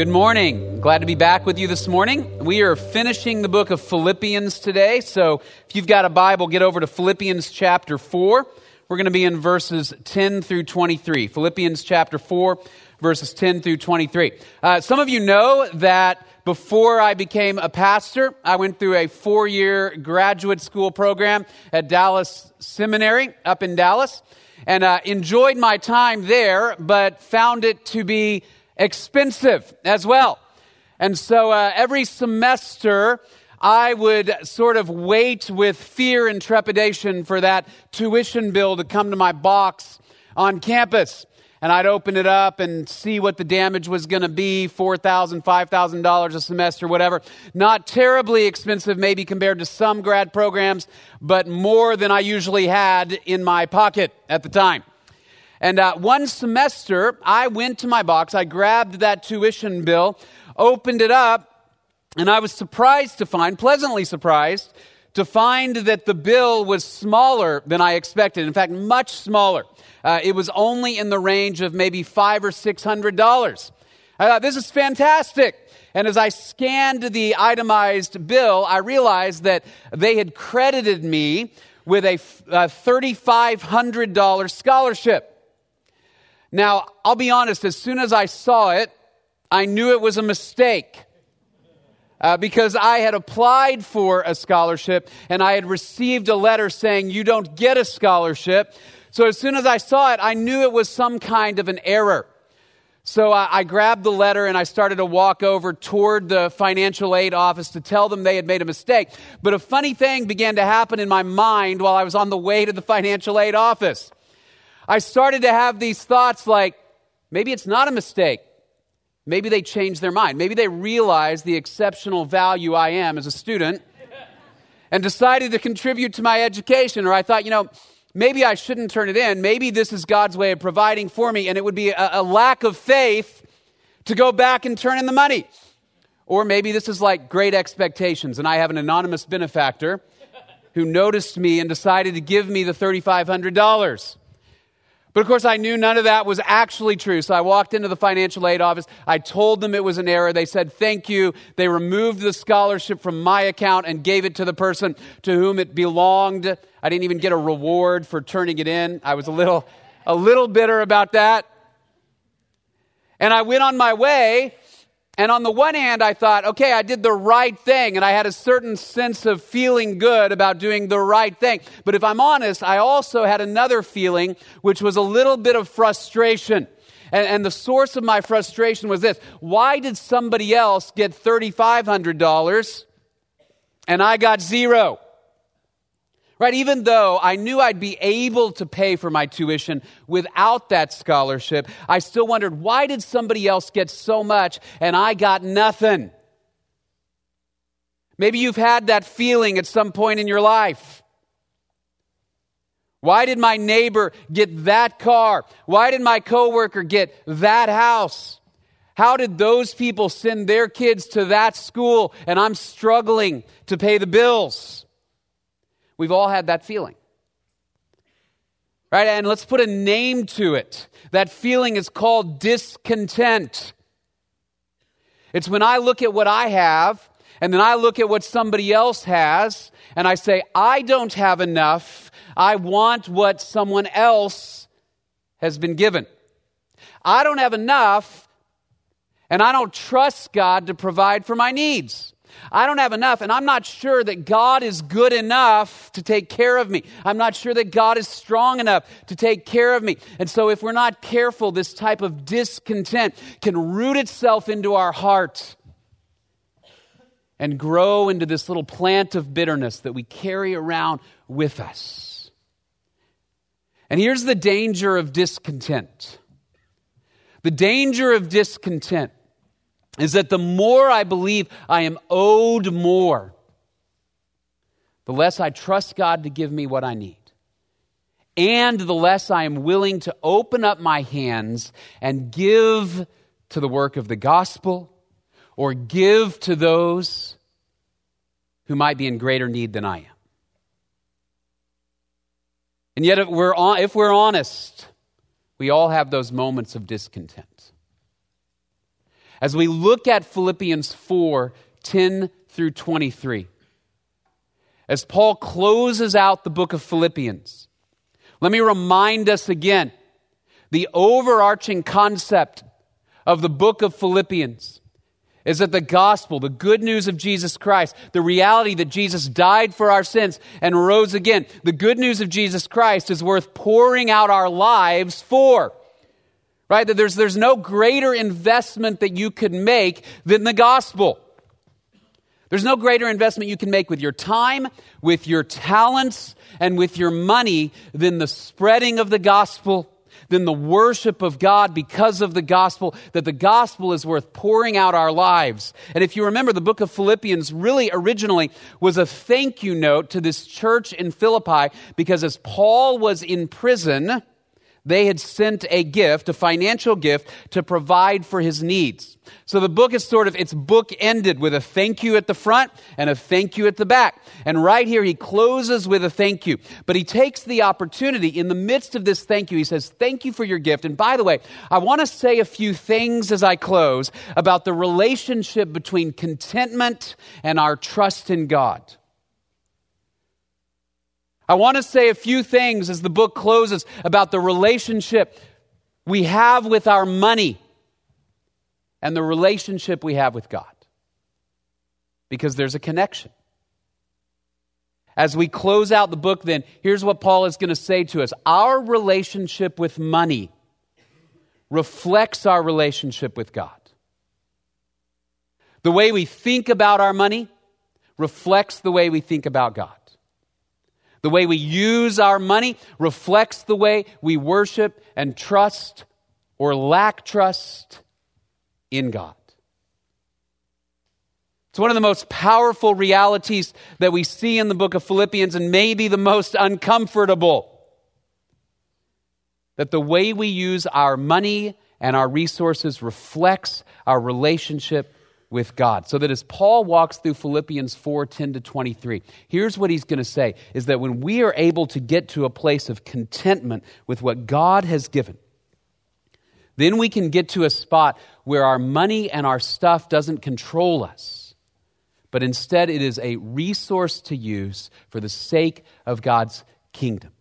Good morning. Glad to be back with you this morning. We are finishing the book of Philippians today. So if you've got a Bible, get over to Philippians chapter 4. We're going to be in verses 10 through 23. Philippians chapter 4, verses 10 through 23. Uh, some of you know that before I became a pastor, I went through a four year graduate school program at Dallas Seminary up in Dallas and uh, enjoyed my time there, but found it to be expensive as well. And so uh, every semester, I would sort of wait with fear and trepidation for that tuition bill to come to my box on campus. And I'd open it up and see what the damage was going to be $4,000, $5,000 a semester, whatever. Not terribly expensive, maybe compared to some grad programs, but more than I usually had in my pocket at the time. And uh, one semester, I went to my box, I grabbed that tuition bill, opened it up, and I was surprised to find, pleasantly surprised, to find that the bill was smaller than I expected. In fact, much smaller. Uh, it was only in the range of maybe five or six hundred dollars. I thought, this is fantastic. And as I scanned the itemized bill, I realized that they had credited me with a $3,500 scholarship. Now, I'll be honest, as soon as I saw it, I knew it was a mistake. Uh, because I had applied for a scholarship and I had received a letter saying, You don't get a scholarship. So as soon as I saw it, I knew it was some kind of an error. So I, I grabbed the letter and I started to walk over toward the financial aid office to tell them they had made a mistake. But a funny thing began to happen in my mind while I was on the way to the financial aid office. I started to have these thoughts like, maybe it's not a mistake. Maybe they changed their mind. Maybe they realized the exceptional value I am as a student and decided to contribute to my education. Or I thought, you know, maybe I shouldn't turn it in. Maybe this is God's way of providing for me, and it would be a, a lack of faith to go back and turn in the money. Or maybe this is like great expectations, and I have an anonymous benefactor who noticed me and decided to give me the $3,500. But of course, I knew none of that was actually true. So I walked into the financial aid office. I told them it was an error. They said, thank you. They removed the scholarship from my account and gave it to the person to whom it belonged. I didn't even get a reward for turning it in. I was a little, a little bitter about that. And I went on my way and on the one hand, I thought, okay, I did the right thing, and I had a certain sense of feeling good about doing the right thing. But if I'm honest, I also had another feeling, which was a little bit of frustration. And, and the source of my frustration was this why did somebody else get $3,500 and I got zero? Right? Even though I knew I'd be able to pay for my tuition without that scholarship, I still wondered why did somebody else get so much and I got nothing? Maybe you've had that feeling at some point in your life. Why did my neighbor get that car? Why did my coworker get that house? How did those people send their kids to that school and I'm struggling to pay the bills? We've all had that feeling. Right? And let's put a name to it. That feeling is called discontent. It's when I look at what I have and then I look at what somebody else has and I say, I don't have enough. I want what someone else has been given. I don't have enough and I don't trust God to provide for my needs. I don't have enough, and I'm not sure that God is good enough to take care of me. I'm not sure that God is strong enough to take care of me. And so, if we're not careful, this type of discontent can root itself into our heart and grow into this little plant of bitterness that we carry around with us. And here's the danger of discontent the danger of discontent is that the more I believe I am owed more, the less I trust God to give me what I need. And the less I am willing to open up my hands and give to the work of the gospel or give to those who might be in greater need than I am. And yet, if we're, if we're honest, we all have those moments of discontent. As we look at Philippians 4 10 through 23. As Paul closes out the book of Philippians, let me remind us again the overarching concept of the book of Philippians is that the gospel, the good news of Jesus Christ, the reality that Jesus died for our sins and rose again, the good news of Jesus Christ is worth pouring out our lives for. Right? That there's, there's no greater investment that you could make than the gospel. There's no greater investment you can make with your time, with your talents, and with your money than the spreading of the gospel than the worship of God because of the gospel, that the gospel is worth pouring out our lives. And if you remember, the book of Philippians really originally was a thank you note to this church in Philippi because as Paul was in prison, they had sent a gift, a financial gift, to provide for his needs. So the book is sort of, it's book ended with a thank you at the front and a thank you at the back. And right here, he closes with a thank you. But he takes the opportunity in the midst of this thank you. He says, Thank you for your gift. And by the way, I want to say a few things as I close about the relationship between contentment and our trust in God. I want to say a few things as the book closes about the relationship we have with our money and the relationship we have with God. Because there's a connection. As we close out the book, then, here's what Paul is going to say to us Our relationship with money reflects our relationship with God. The way we think about our money reflects the way we think about God. The way we use our money reflects the way we worship and trust or lack trust in God. It's one of the most powerful realities that we see in the book of Philippians and maybe the most uncomfortable. That the way we use our money and our resources reflects our relationship with God. So that as Paul walks through Philippians 4 10 to 23, here's what he's going to say is that when we are able to get to a place of contentment with what God has given, then we can get to a spot where our money and our stuff doesn't control us, but instead it is a resource to use for the sake of God's kingdom.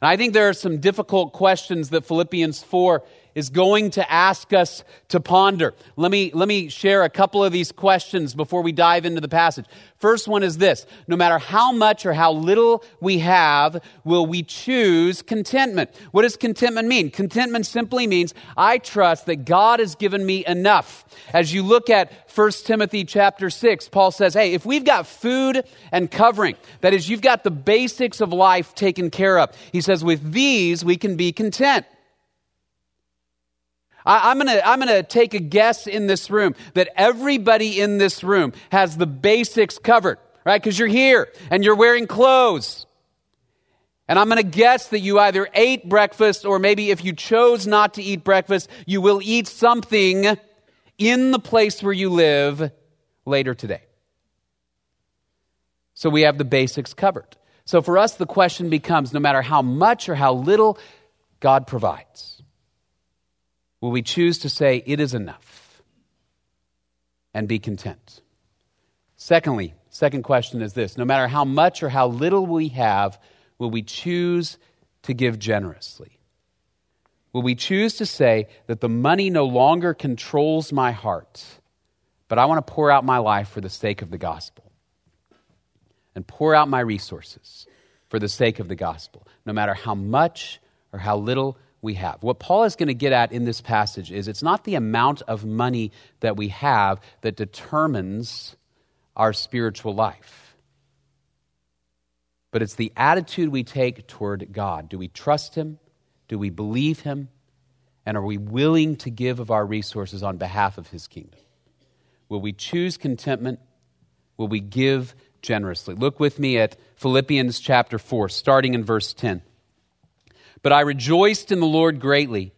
And I think there are some difficult questions that Philippians 4 is going to ask us to ponder. Let me, let me share a couple of these questions before we dive into the passage. First one is this No matter how much or how little we have, will we choose contentment? What does contentment mean? Contentment simply means I trust that God has given me enough. As you look at 1 Timothy chapter 6, Paul says, Hey, if we've got food and covering, that is, you've got the basics of life taken care of, he says, with these we can be content. I, am going to I'm to take a guess in this room that everybody in this room has the basics covered, right? Because you're here and you're wearing clothes. And I'm going to guess that you either ate breakfast or maybe if you chose not to eat breakfast, you will eat something in the place where you live later today. So we have the basics covered. So for us, the question becomes no matter how much or how little God provides, will we choose to say, It is enough, and be content? Secondly, second question is this no matter how much or how little we have, will we choose to give generously? Will we choose to say that the money no longer controls my heart, but I want to pour out my life for the sake of the gospel? And pour out my resources for the sake of the gospel, no matter how much or how little we have. What Paul is going to get at in this passage is it's not the amount of money that we have that determines our spiritual life, but it's the attitude we take toward God. Do we trust Him? Do we believe Him? And are we willing to give of our resources on behalf of His kingdom? Will we choose contentment? Will we give generously? Look with me at Philippians chapter 4, starting in verse 10. But I rejoiced in the Lord greatly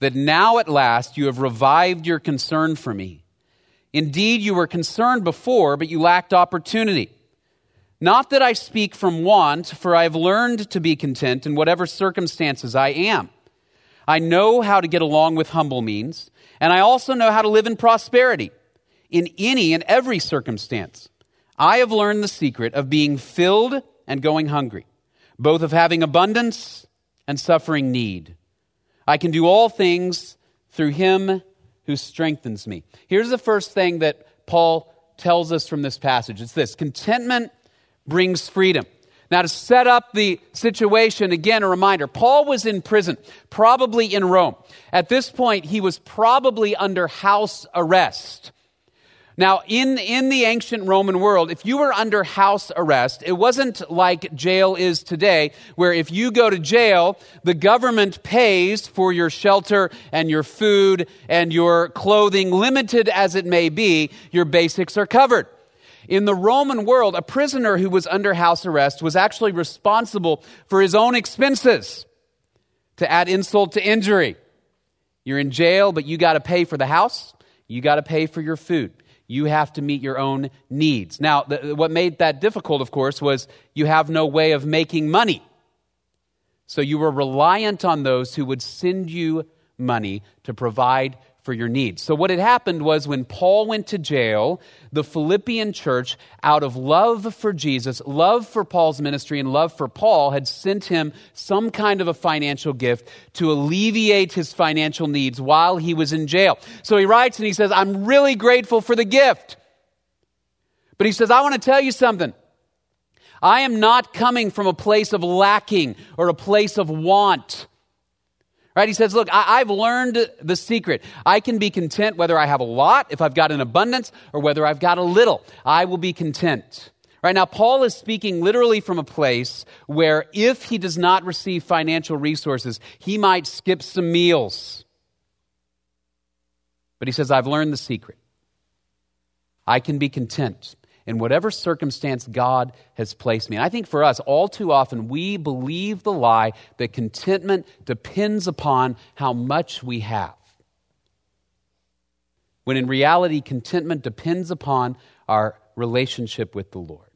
that now at last you have revived your concern for me. Indeed, you were concerned before, but you lacked opportunity. Not that I speak from want, for I have learned to be content in whatever circumstances I am. I know how to get along with humble means, and I also know how to live in prosperity in any and every circumstance. I have learned the secret of being filled and going hungry, both of having abundance and suffering need. I can do all things through him who strengthens me. Here's the first thing that Paul tells us from this passage it's this contentment brings freedom. Now, to set up the situation, again, a reminder Paul was in prison, probably in Rome. At this point, he was probably under house arrest. Now, in, in the ancient Roman world, if you were under house arrest, it wasn't like jail is today, where if you go to jail, the government pays for your shelter and your food and your clothing, limited as it may be, your basics are covered. In the Roman world, a prisoner who was under house arrest was actually responsible for his own expenses. To add insult to injury, you're in jail, but you got to pay for the house, you got to pay for your food. You have to meet your own needs. Now, the, what made that difficult, of course, was you have no way of making money. So you were reliant on those who would send you money to provide for your needs. So, what had happened was when Paul went to jail, the Philippian church, out of love for Jesus, love for Paul's ministry, and love for Paul, had sent him some kind of a financial gift to alleviate his financial needs while he was in jail. So he writes and he says, I'm really grateful for the gift. But he says, I want to tell you something. I am not coming from a place of lacking or a place of want. Right? He says, Look, I, have learned the secret. I can be content whether I have a lot, if I've got an abundance, or whether I've got a little. I will be content. Right now, Paul is speaking literally from a place where if he does not receive financial resources, he might skip some meals. But he says, I've learned the secret. I can be content in whatever circumstance God has placed me. And I think for us, all too often, we believe the lie that contentment depends upon how much we have. When in reality, contentment depends upon our relationship with the Lord.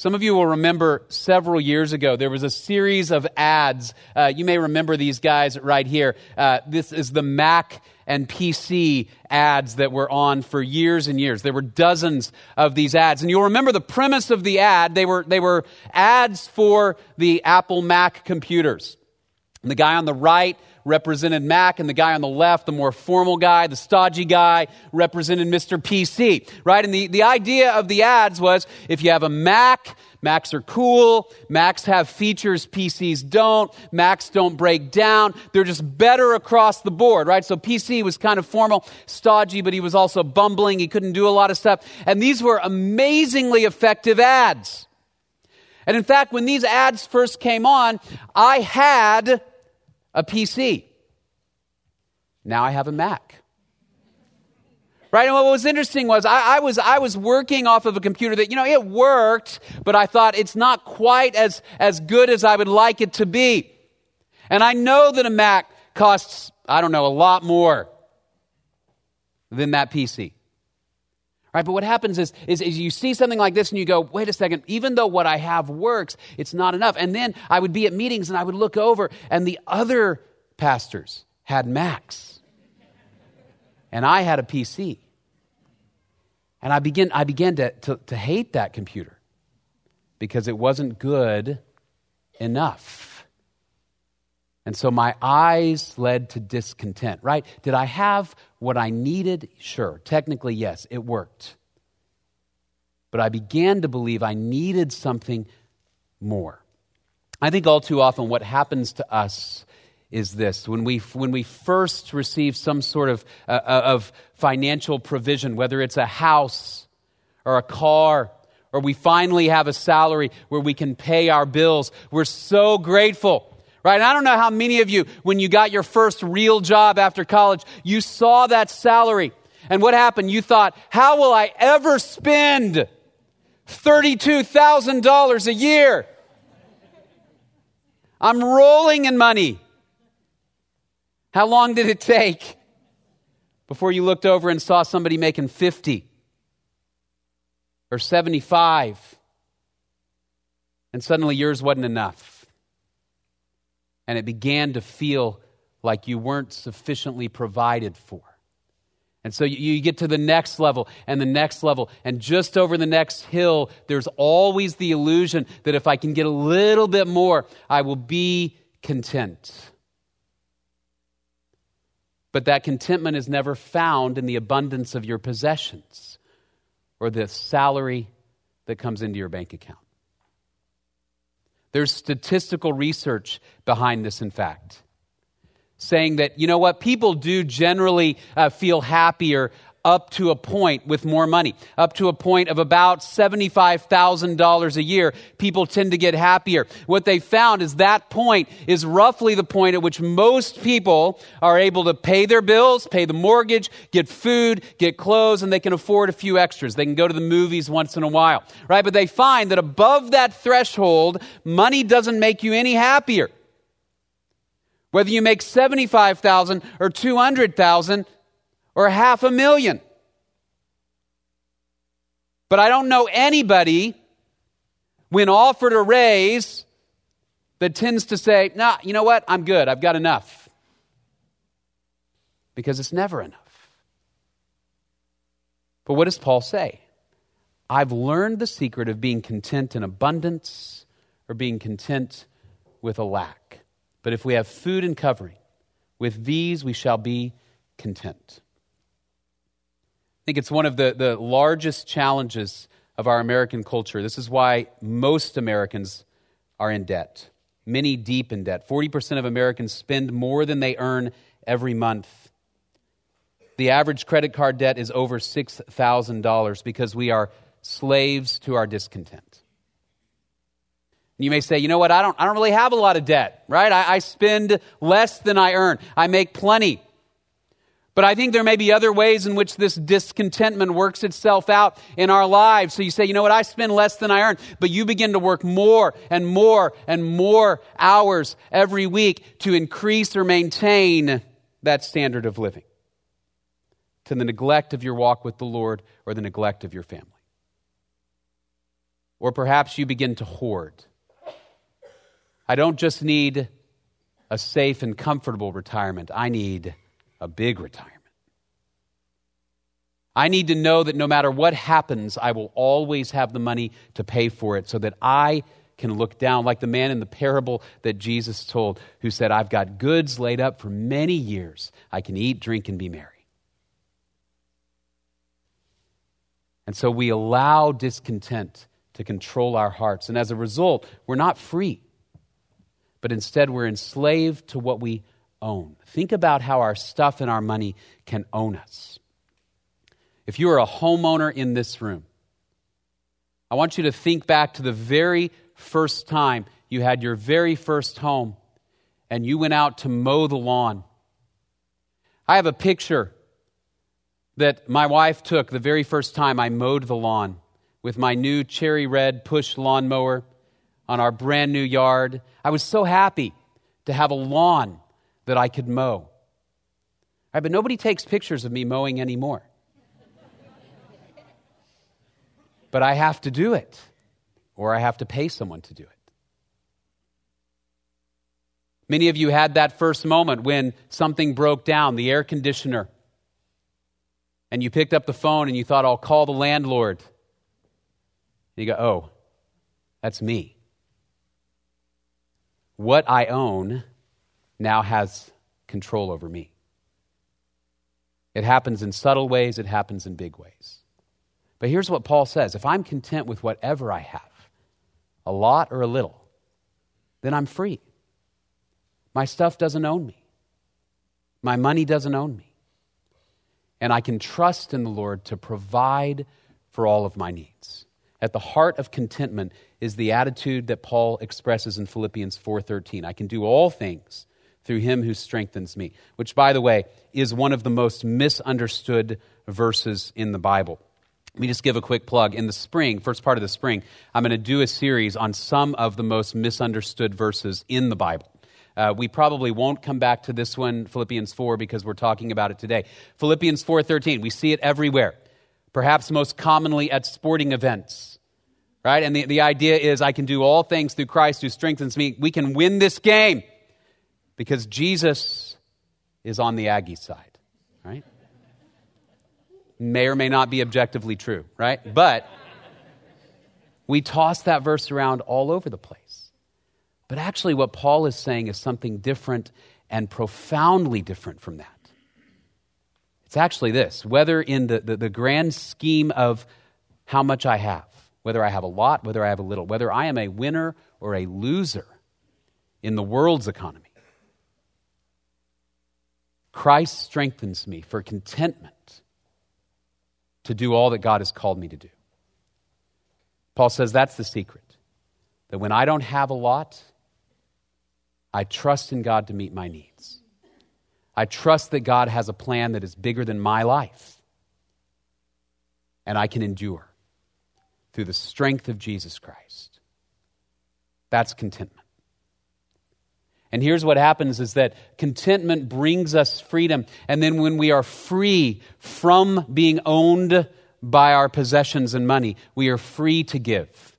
Some of you will remember several years ago, there was a series of ads. Uh, you may remember these guys right here. Uh, this is the Mac and PC ads that were on for years and years. There were dozens of these ads. And you'll remember the premise of the ad. They were, they were ads for the Apple Mac computers. And the guy on the right represented Mac, and the guy on the left, the more formal guy, the stodgy guy, represented Mr. PC, right? And the, the idea of the ads was if you have a Mac, Macs are cool. Macs have features PCs don't. Macs don't break down. They're just better across the board, right? So PC was kind of formal, stodgy, but he was also bumbling. He couldn't do a lot of stuff. And these were amazingly effective ads. And in fact, when these ads first came on, I had a PC. Now I have a Mac. Right? And what was interesting was I, I, was, I was working off of a computer that, you know, it worked, but I thought it's not quite as, as good as I would like it to be. And I know that a Mac costs, I don't know, a lot more than that PC. Right, but what happens is, is, is, you see something like this and you go, wait a second, even though what I have works, it's not enough. And then I would be at meetings and I would look over and the other pastors had Macs. And I had a PC. And I began, I began to, to, to hate that computer because it wasn't good enough. And so my eyes led to discontent, right? Did I have what I needed? Sure. Technically, yes, it worked. But I began to believe I needed something more. I think all too often what happens to us is this when we, when we first receive some sort of, uh, uh of financial provision, whether it's a house or a car, or we finally have a salary where we can pay our bills, we're so grateful. Right? And I don't know how many of you, when you got your first real job after college, you saw that salary. And what happened? You thought, how will I ever spend $32,000 a year? I'm rolling in money. How long did it take before you looked over and saw somebody making 50 or 75 and suddenly yours wasn't enough? And it began to feel like you weren't sufficiently provided for. And so you get to the next level and the next level. And just over the next hill, there's always the illusion that if I can get a little bit more, I will be content. But that contentment is never found in the abundance of your possessions or the salary that comes into your bank account. There's statistical research behind this, in fact saying that, you know what, people do generally uh, feel happier up to a point with more money. Up to a point of about $75,000 a year, people tend to get happier. What they found is that point is roughly the point at which most people are able to pay their bills, pay the mortgage, get food, get clothes, and they can afford a few extras. They can go to the movies once in a while, right? But they find that above that threshold, money doesn't make you any happier. Whether you make 75,000 or 200,000 or half a million. But I don't know anybody when offered a raise that tends to say, nah, you know what? I'm good. I've got enough. Because it's never enough. But what does Paul say? I've learned the secret of being content in abundance or being content with a lack. But if we have food and covering, with these we shall be content. I think it's one of the, the largest challenges of our American culture. This is why most Americans are in debt, many deep in debt. 40% of Americans spend more than they earn every month. The average credit card debt is over $6,000 because we are slaves to our discontent. You may say, you know what, I don't, I don't really have a lot of debt, right? I, I spend less than I earn. I make plenty. But I think there may be other ways in which this discontentment works itself out in our lives. So you say, you know what, I spend less than I earn, but you begin to work more and more and more hours every week to increase or maintain that standard of living to the neglect of your walk with the Lord or the neglect of your family. Or perhaps you begin to hoard I don't just need a safe and comfortable retirement, I need a big retirement. I need to know that no matter what happens, I will always have the money to pay for it so that I can look down, like the man in the parable that Jesus told, who said, I've got goods laid up for many years. I can eat, drink, and be merry. And so we allow discontent to control our hearts. And as a result, we're not free but instead we're enslaved to what we own. Think about how our stuff and our money can own us. If you are a homeowner in this room, I want you to think back to the very first time you had your very first home and you went out to mow the lawn. I have a picture that my wife took the very first time I mowed the lawn with my new cherry red push lawnmower on our brand new yard. I was so happy to have a lawn that I could mow. But nobody takes pictures of me mowing anymore. but I have to do it, or I have to pay someone to do it. Many of you had that first moment when something broke down, the air conditioner, and you picked up the phone and you thought, I'll call the landlord. And you go, oh, that's me what I own now has control over me. It happens in subtle ways, it happens in big ways. But here's what Paul says if I'm content with whatever I have, a lot or a little, then I'm free. My stuff doesn't own me, my money doesn't own me. And I can trust in the Lord to provide for all of my needs. At the heart of contentment is the attitude that Paul expresses in Philippians 4:13. I can do all things through him who strengthens me, which by the way is one of the most misunderstood verses in the Bible. Let me just give a quick plug. In the spring, first part of the spring, I'm going to do a series on some of the most misunderstood verses in the Bible. Uh, we probably won't come back to this one, Philippians 4, because we're talking about it today. Philippians 4:13, we see it everywhere perhaps most commonly at sporting events. Right? And the, the idea is I can do all things through Christ who strengthens me. We can win this game because Jesus is on the Aggie side, right? May or may not be objectively true, right? But we toss that verse around all over the place. But actually, what Paul is saying is something different and profoundly different from that. It's actually this whether in the, the, the, grand scheme of how much I have, whether I have a lot, whether I have a little, whether I am a winner or a loser in the world's economy, Christ strengthens me for contentment to do all that God has called me to do. Paul says that's the secret. That when I don't have a lot, I trust in God to meet my needs. I trust that God has a plan that is bigger than my life. And I can endure through the strength of Jesus Christ. That's contentment. And here's what happens is that contentment brings us freedom. And then when we are free from being owned by our possessions and money, we are free to give.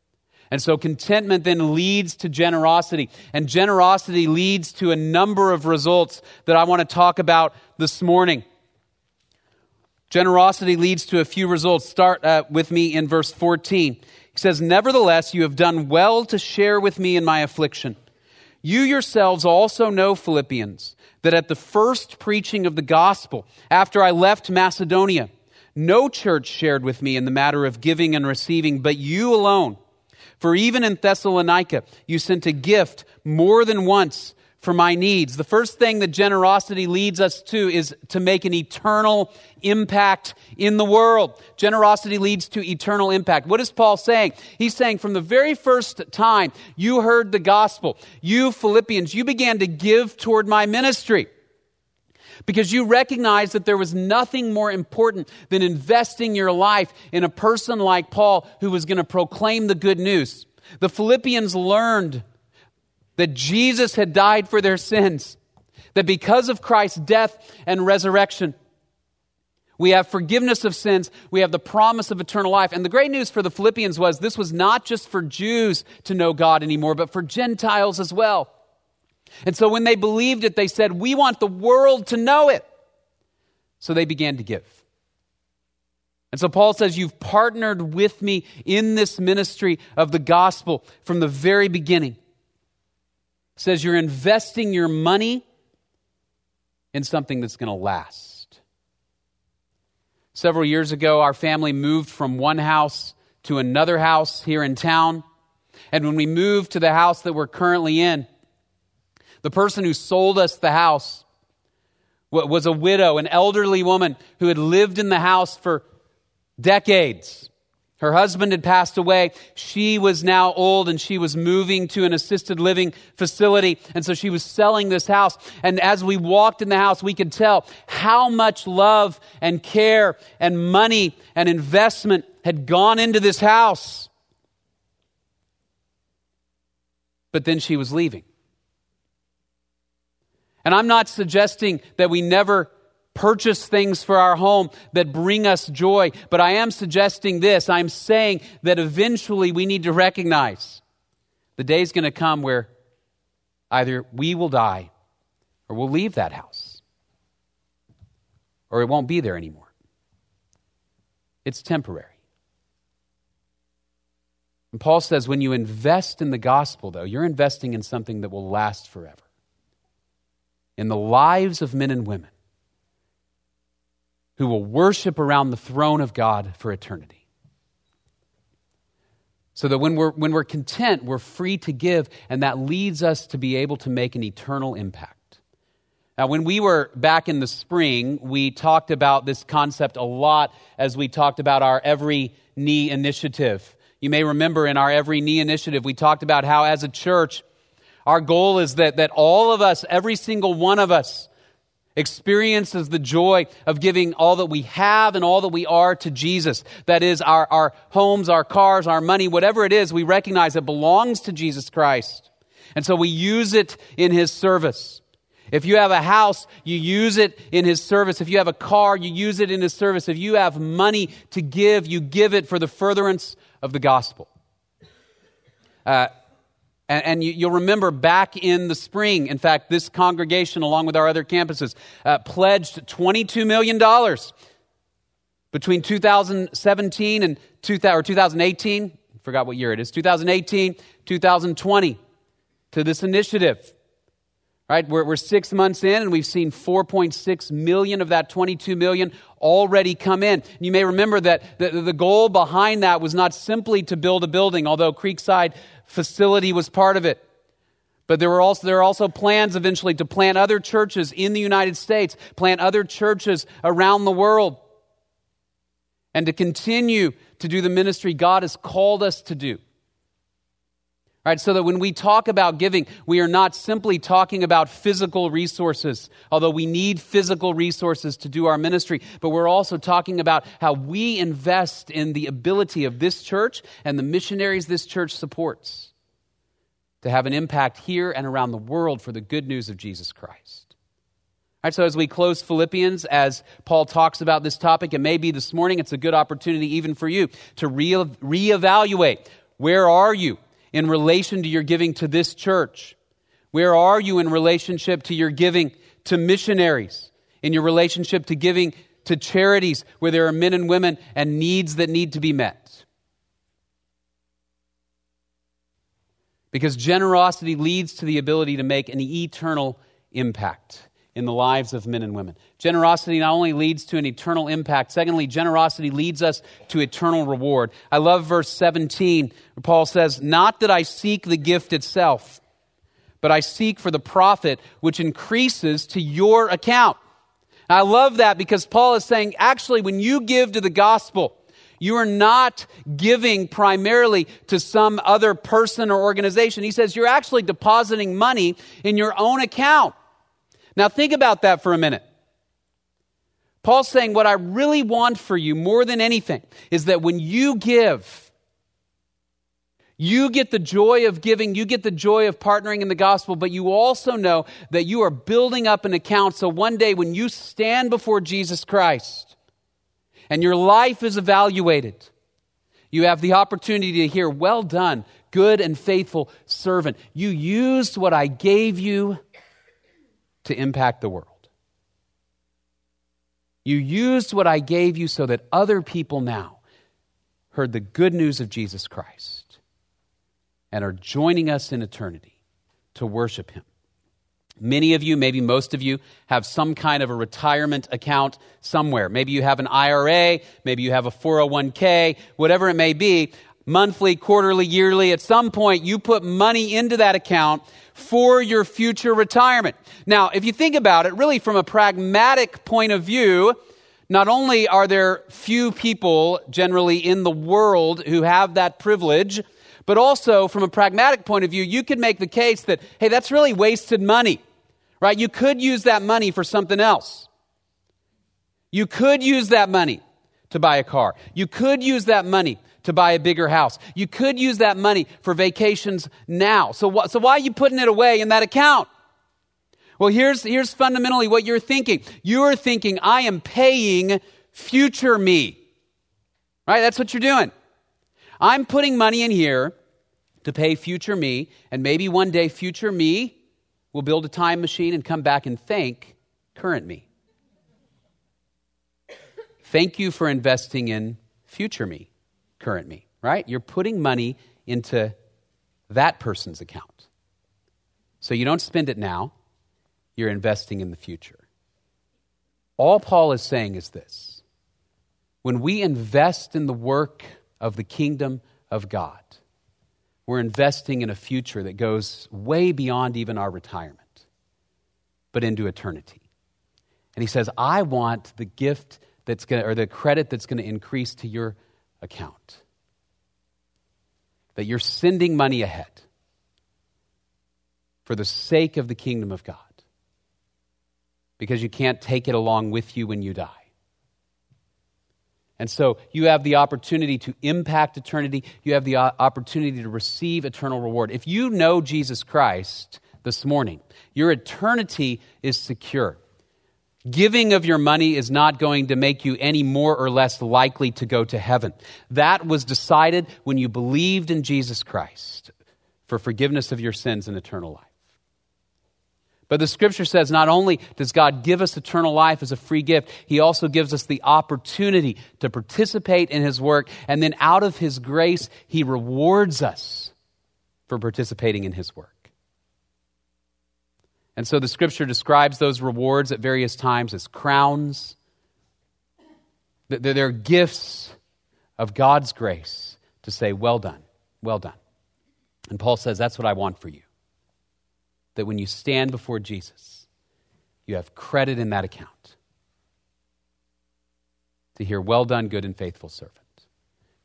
And so contentment then leads to generosity. And generosity leads to a number of results that I want to talk about this morning. Generosity leads to a few results. Start uh, with me in verse 14. He says, Nevertheless, you have done well to share with me in my affliction. You yourselves also know, Philippians, that at the first preaching of the gospel, after I left Macedonia, no church shared with me in the matter of giving and receiving, but you alone. For even in Thessalonica, you sent a gift more than once for my needs. The first thing that generosity leads us to is to make an eternal impact in the world. Generosity leads to eternal impact. What is Paul saying? He's saying from the very first time you heard the gospel, you Philippians, you began to give toward my ministry because you recognized that there was nothing more important than investing your life in a person like Paul who was going to proclaim the good news. The Philippians learned that Jesus had died for their sins, that because of Christ's death and resurrection, we have forgiveness of sins. We have the promise of eternal life. And the great news for the Philippians was this was not just for Jews to know God anymore, but for Gentiles as well. And so when they believed it, they said, We want the world to know it. So they began to give. And so Paul says, You've partnered with me in this ministry of the gospel from the very beginning says you're investing your money in something that's going to last. Several years ago, our family moved from one house to another house here in town. And when we moved to the house that we're currently in, the person who sold us the house was a widow, an elderly woman who had lived in the house for decades. Her husband had passed away. She was now old and she was moving to an assisted living facility. And so she was selling this house. And as we walked in the house, we could tell how much love and care and money and investment had gone into this house. But then she was leaving. And I'm not suggesting that we never purchase things for our home that bring us joy. But I am suggesting this I'm saying that eventually we need to recognize the day is going to come where either we will die or we'll leave that house or it won't be there anymore. It's temporary. And Paul says when you invest in the gospel, though, you're investing in something that will last forever. In the lives of men and women who will worship around the throne of God for eternity. So that when we're, when we're content, we're free to give, and that leads us to be able to make an eternal impact. Now, when we were back in the spring, we talked about this concept a lot as we talked about our Every Knee initiative. You may remember in our Every Knee initiative, we talked about how as a church, our goal is that, that all of us, every single one of us, experiences the joy of giving all that we have and all that we are to Jesus. That is, our, our homes, our cars, our money, whatever it is, we recognize it belongs to Jesus Christ. And so we use it in His service. If you have a house, you use it in His service. If you have a car, you use it in His service. If you have money to give, you give it for the furtherance of the gospel. Uh, And, and you, will remember back in the spring, in fact, this congregation, along with our other campuses, uh, pledged $22 million between 2017 and 2000, or 2018. forgot what year it is. 2018, 2020 to this initiative. Right? We're, we're six months in and we've seen 4.6 million of that 22 million already come in. You may remember that the, the goal behind that was not simply to build a building, although Creekside facility was part of it. But there, were also, there are also plans eventually to plant other churches in the United States, plant other churches around the world, and to continue to do the ministry God has called us to do. Right, so that when we talk about giving, we are not simply talking about physical resources, although we need physical resources to do our ministry, but we're also talking about how we invest in the ability of this church and the missionaries this church supports to have an impact here and around the world for the good news of Jesus Christ. All right, so as we close Philippians, as Paul talks about this topic, and maybe this morning, it's a good opportunity even for you to re- reevaluate. Where are you? In relation to your giving to this church? Where are you in relationship to your giving to missionaries? In your relationship to giving to charities where there are men and women and needs that need to be met? Because generosity leads to the ability to make an eternal impact in the lives of men and women. Generosity not only leads to an eternal impact, secondly, generosity leads us to eternal reward. I love verse 17, where Paul says, Not that I seek the gift itself, but I seek for the profit which increases to your account. I love that because Paul is saying, actually, when you give to the gospel, you are not giving primarily to some other person or organization. He says you're actually depositing money in your own account. Now, think about that for a minute. Paul's saying, What I really want for you more than anything is that when you give, you get the joy of giving, you get the joy of partnering in the gospel, but you also know that you are building up an account so one day when you stand before Jesus Christ and your life is evaluated, you have the opportunity to hear, Well done, good and faithful servant. You used what I gave you to impact the world. You used what I gave you so that other people now heard the good news of Jesus Christ and are joining us in eternity to worship Him. Many of you, maybe most of you, have some kind of a retirement account somewhere. Maybe you have an IRA, maybe you have a 401k, whatever it may be monthly, quarterly, yearly, at some point you put money into that account for your future retirement. Now, if you think about it, really from a pragmatic point of view, not only are there few people generally in the world who have that privilege, but also from a pragmatic point of view, you could make the case that, hey, that's really wasted money, right? You could use that money for something else. You could use that money to buy a car. You could use that money to buy a bigger house. You could use that money for vacations now. So, wh- so why are you putting it away in that account? Well, here's, here's fundamentally what you're thinking. You're thinking, I am paying future me. Right? That's what you're doing. I'm putting money in here to pay future me, and maybe one day future me will build a time machine and come back and thank current me. Thank you for investing in future me current me, right? You're putting money into that person's account. So you don't spend it now, you're investing in the future. All Paul is saying is this when we invest in the work of the kingdom of God, we're investing in a future that goes way beyond even our retirement, but into eternity. And he says, I want the gift that's going to, or the credit that's going to increase to your account. That you're sending money ahead for the sake of the kingdom of God because you can't take it along with you when you die. And so you have the opportunity to impact eternity. You have the opportunity to receive eternal reward. If you know Jesus Christ this morning, your eternity is secure. Giving of your money is not going to make you any more or less likely to go to heaven. That was decided when you believed in Jesus Christ. for forgiveness of your sins and eternal life. But the scripture says not only does God give us eternal life as a free gift, He also gives us the opportunity to participate in His work. And then out of His grace, He rewards us for participating in His work. And so the scripture describes those rewards at various times as crowns. They're gifts of God's grace to say, Well done, well done. And Paul says, That's what I want for you that when you stand before Jesus, you have credit in that account to hear, Well done, good and faithful servant.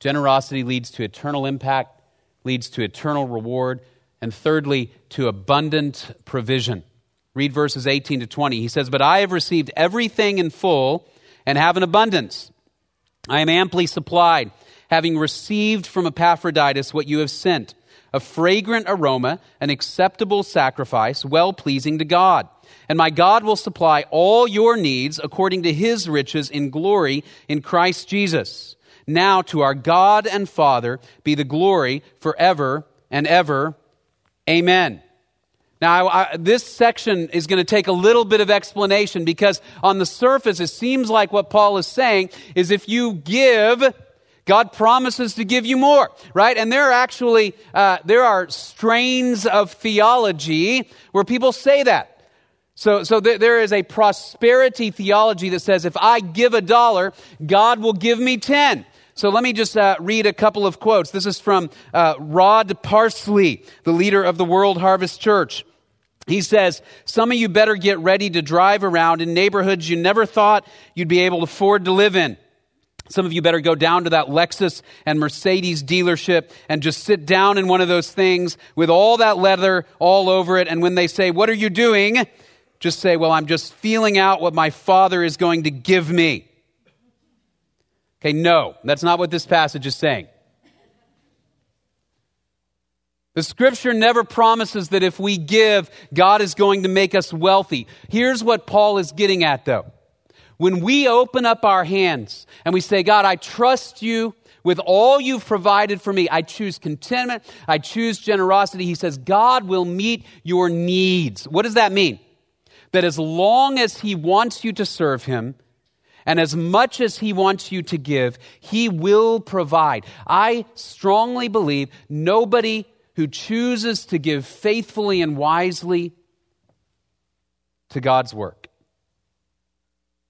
Generosity leads to eternal impact, leads to eternal reward, and thirdly, to abundant provision. Read verses 18 to 20. He says, But I have received everything in full and have an abundance. I am amply supplied, having received from Epaphroditus what you have sent a fragrant aroma, an acceptable sacrifice, well pleasing to God. And my God will supply all your needs according to his riches in glory in Christ Jesus. Now to our God and Father be the glory forever and ever. Amen. Now, I, I, this section is going to take a little bit of explanation because on the surface, it seems like what Paul is saying is if you give, God promises to give you more, right? And there are actually, uh, there are strains of theology where people say that. So, so th- there is a prosperity theology that says if I give a dollar, God will give me 10. So let me just uh, read a couple of quotes. This is from uh, Rod Parsley, the leader of the World Harvest Church. He says, Some of you better get ready to drive around in neighborhoods you never thought you'd be able to afford to live in. Some of you better go down to that Lexus and Mercedes dealership and just sit down in one of those things with all that leather all over it. And when they say, What are you doing? just say, Well, I'm just feeling out what my father is going to give me. Okay, no, that's not what this passage is saying. The scripture never promises that if we give, God is going to make us wealthy. Here's what Paul is getting at, though. When we open up our hands and we say, God, I trust you with all you've provided for me, I choose contentment, I choose generosity. He says, God will meet your needs. What does that mean? That as long as He wants you to serve Him, and as much as He wants you to give, He will provide. I strongly believe nobody who chooses to give faithfully and wisely to God's work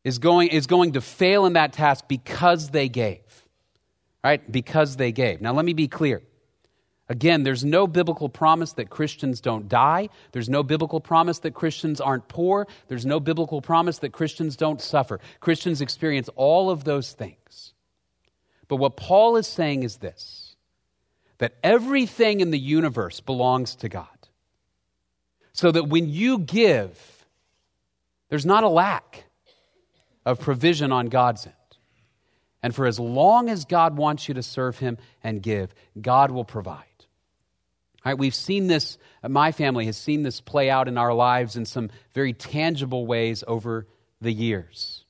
is going, is going to fail in that task because they gave. Right? Because they gave. Now, let me be clear. Again, there's no biblical promise that Christians don't die. There's no biblical promise that Christians aren't poor. There's no biblical promise that Christians don't suffer. Christians experience all of those things. But what Paul is saying is this that everything in the universe belongs to God. So that when you give, there's not a lack of provision on God's end. And for as long as God wants you to serve Him and give, God will provide. We've seen this, my family has seen this play out in our lives in some very tangible ways over the years.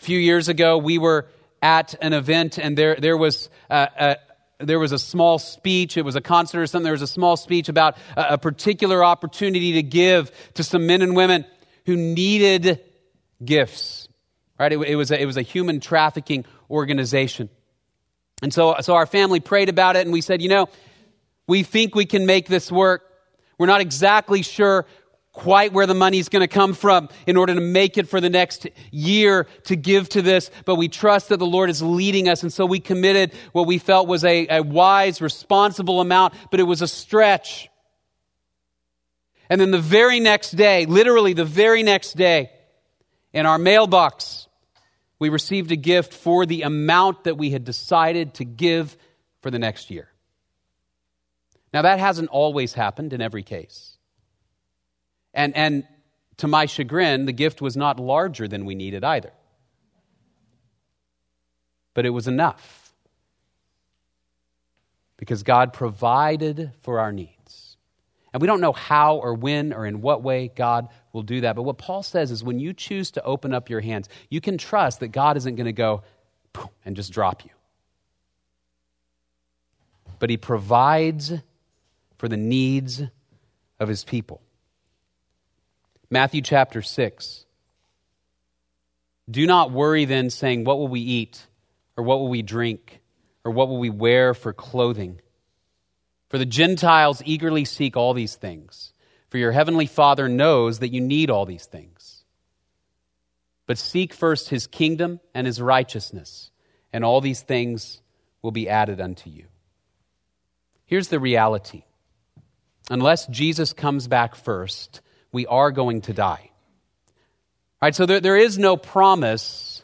A few years ago, we were at an event, and there, there was a there was a small speech, it was a concert or something, there was a small speech about a, a particular opportunity to give to some men and women who needed gifts. Right? It, it, was a, it was a human trafficking organization. And so, so our family prayed about it and we said, you know, we think we can make this work. We're not exactly sure quite where the money's going to come from in order to make it for the next year to give to this, but we trust that the Lord is leading us. And so we committed what we felt was a, a wise, responsible amount, but it was a stretch. And then the very next day, literally the very next day, in our mailbox, we received a gift for the amount that we had decided to give for the next year. Now, that hasn't always happened in every case. And, and to my chagrin, the gift was not larger than we needed either. But it was enough because God provided for our needs. And we don't know how or when or in what way God will do that. But what Paul says is when you choose to open up your hands, you can trust that God isn't going to go and just drop you. But he provides for the needs of his people. Matthew chapter 6. Do not worry then, saying, What will we eat? Or what will we drink? Or what will we wear for clothing? For the Gentiles eagerly seek all these things, for your heavenly Father knows that you need all these things. But seek first his kingdom and his righteousness, and all these things will be added unto you. Here's the reality unless Jesus comes back first, we are going to die. All right, so there, there is no promise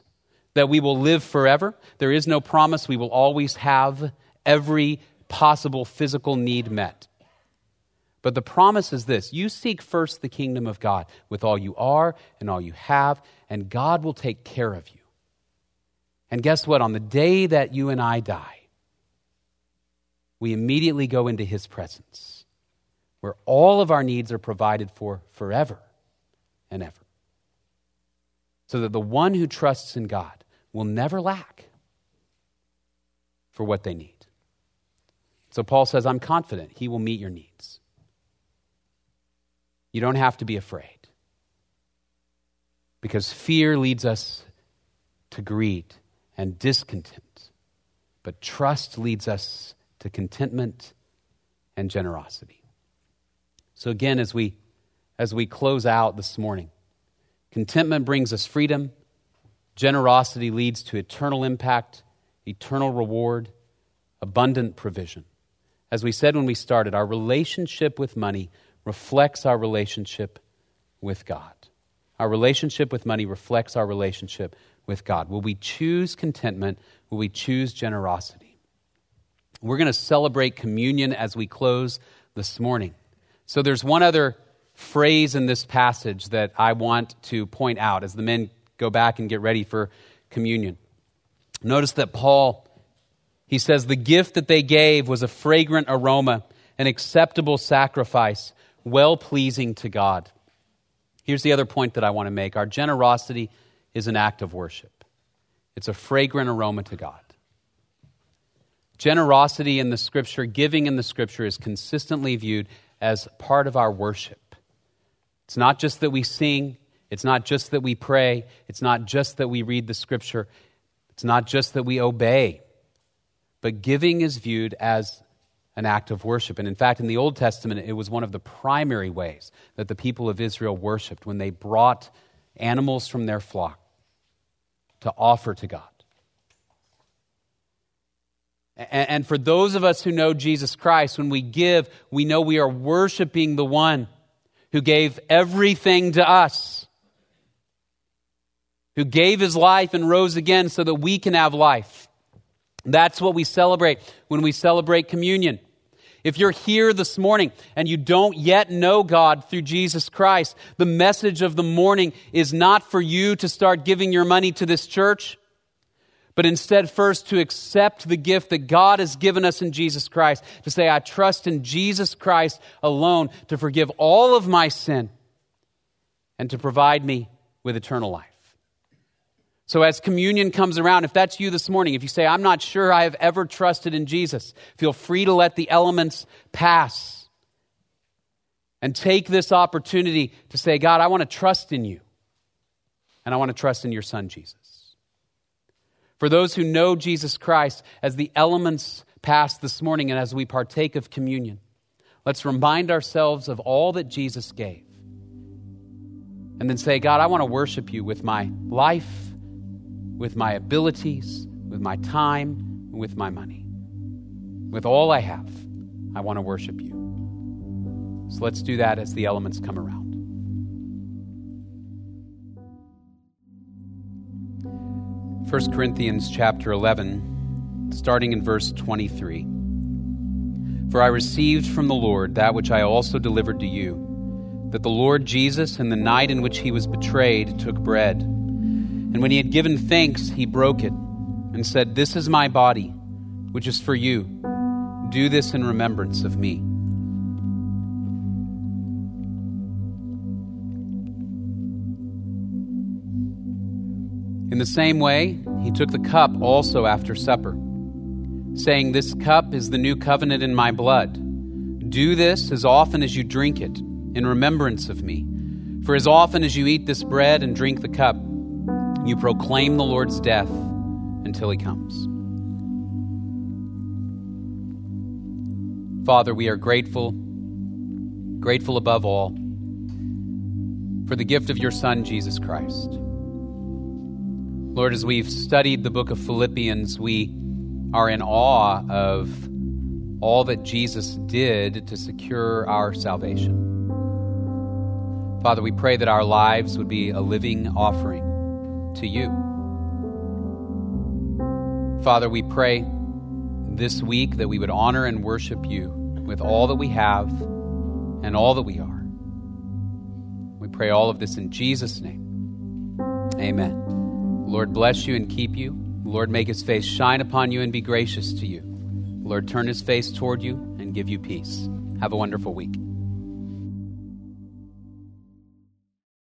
that we will live forever. There is no promise we will always have every possible physical need met. But the promise is this you seek first the kingdom of God with all you are and all you have, and God will take care of you. And guess what? On the day that you and I die, we immediately go into his presence where all of our needs are provided for forever and ever. So that the one who trusts in God will never lack for what they need. So Paul says, I'm confident he will meet your needs. You don't have to be afraid. Because fear leads us to greed and discontent, but trust leads us to contentment and generosity. So again, as we as we close out this morning, contentment brings us freedom, generosity leads to eternal impact, eternal reward, abundant provision. As we said when we started, our relationship with money reflects our relationship with God. Our relationship with money reflects our relationship with God. Will we choose contentment? Will we choose generosity? We're going to celebrate communion as we close this morning. So there's one other phrase in this passage that I want to point out as the men go back and get ready for communion. Notice that Paul, he says, the gift that they gave was a fragrant aroma, an acceptable sacrifice, well pleasing to God. Here's the other point that I want to make our generosity is an act of worship, it's a fragrant aroma to God. Generosity in the scripture, giving in the scripture, is consistently viewed as part of our worship. It's not just that we sing, it's not just that we pray, it's not just that we read the scripture, it's not just that we obey, but giving is viewed as an act of worship. And in fact, in the Old Testament, it was one of the primary ways that the people of Israel worshiped when they brought animals from their flock to offer to God. And for those of us who know Jesus Christ, when we give, we know we are worshiping the one who gave everything to us, who gave his life and rose again so that we can have life. That's what we celebrate when we celebrate communion. If you're here this morning and you don't yet know God through Jesus Christ, the message of the morning is not for you to start giving your money to this church but instead first to accept the gift that God has given us in Jesus Christ, to say, I trust in Jesus Christ alone to forgive all of my sin and to provide me with eternal life. So, as communion comes around, if that's you this morning, if you say, I'm not sure I have ever trusted in Jesus, feel free to let the elements pass and take this opportunity to say, God, I want to trust in you, and I want to trust in your Son, Jesus. For those who know Jesus Christ, as the elements pass this morning and as we partake of communion, let's remind ourselves of all that Jesus gave. And then say, God, I want to worship you with my life, with my abilities, with my time, with my money. With all I have, I want to worship you. So let's do that as the elements come around. 1 Corinthians chapter 11, starting in verse 23. For I received from the Lord that which I also delivered to you, that the Lord Jesus, in the night in which he was betrayed, took bread. And when he had given thanks, he broke it, and said, This is my body, which is for you. Do this in remembrance of me. In the same way, he took the cup also after supper, saying, This cup is the new covenant in my blood. Do this as often as you drink it in remembrance of me. For as often as you eat this bread and drink the cup, you proclaim the Lord's death until he comes. Father, we are grateful, grateful above all, for the gift of your Son, Jesus Christ. Lord, as we've studied the book of Philippians, we are in awe of all that Jesus did to secure our salvation. Father, we pray that our lives would be a living offering to you. Father, we pray this week that we would honor and worship you with all that we have and all that we are. We pray all of this in Jesus' name. Amen. Lord bless you and keep you. Lord make his face shine upon you and be gracious to you. Lord turn his face toward you and give you peace. Have a wonderful week.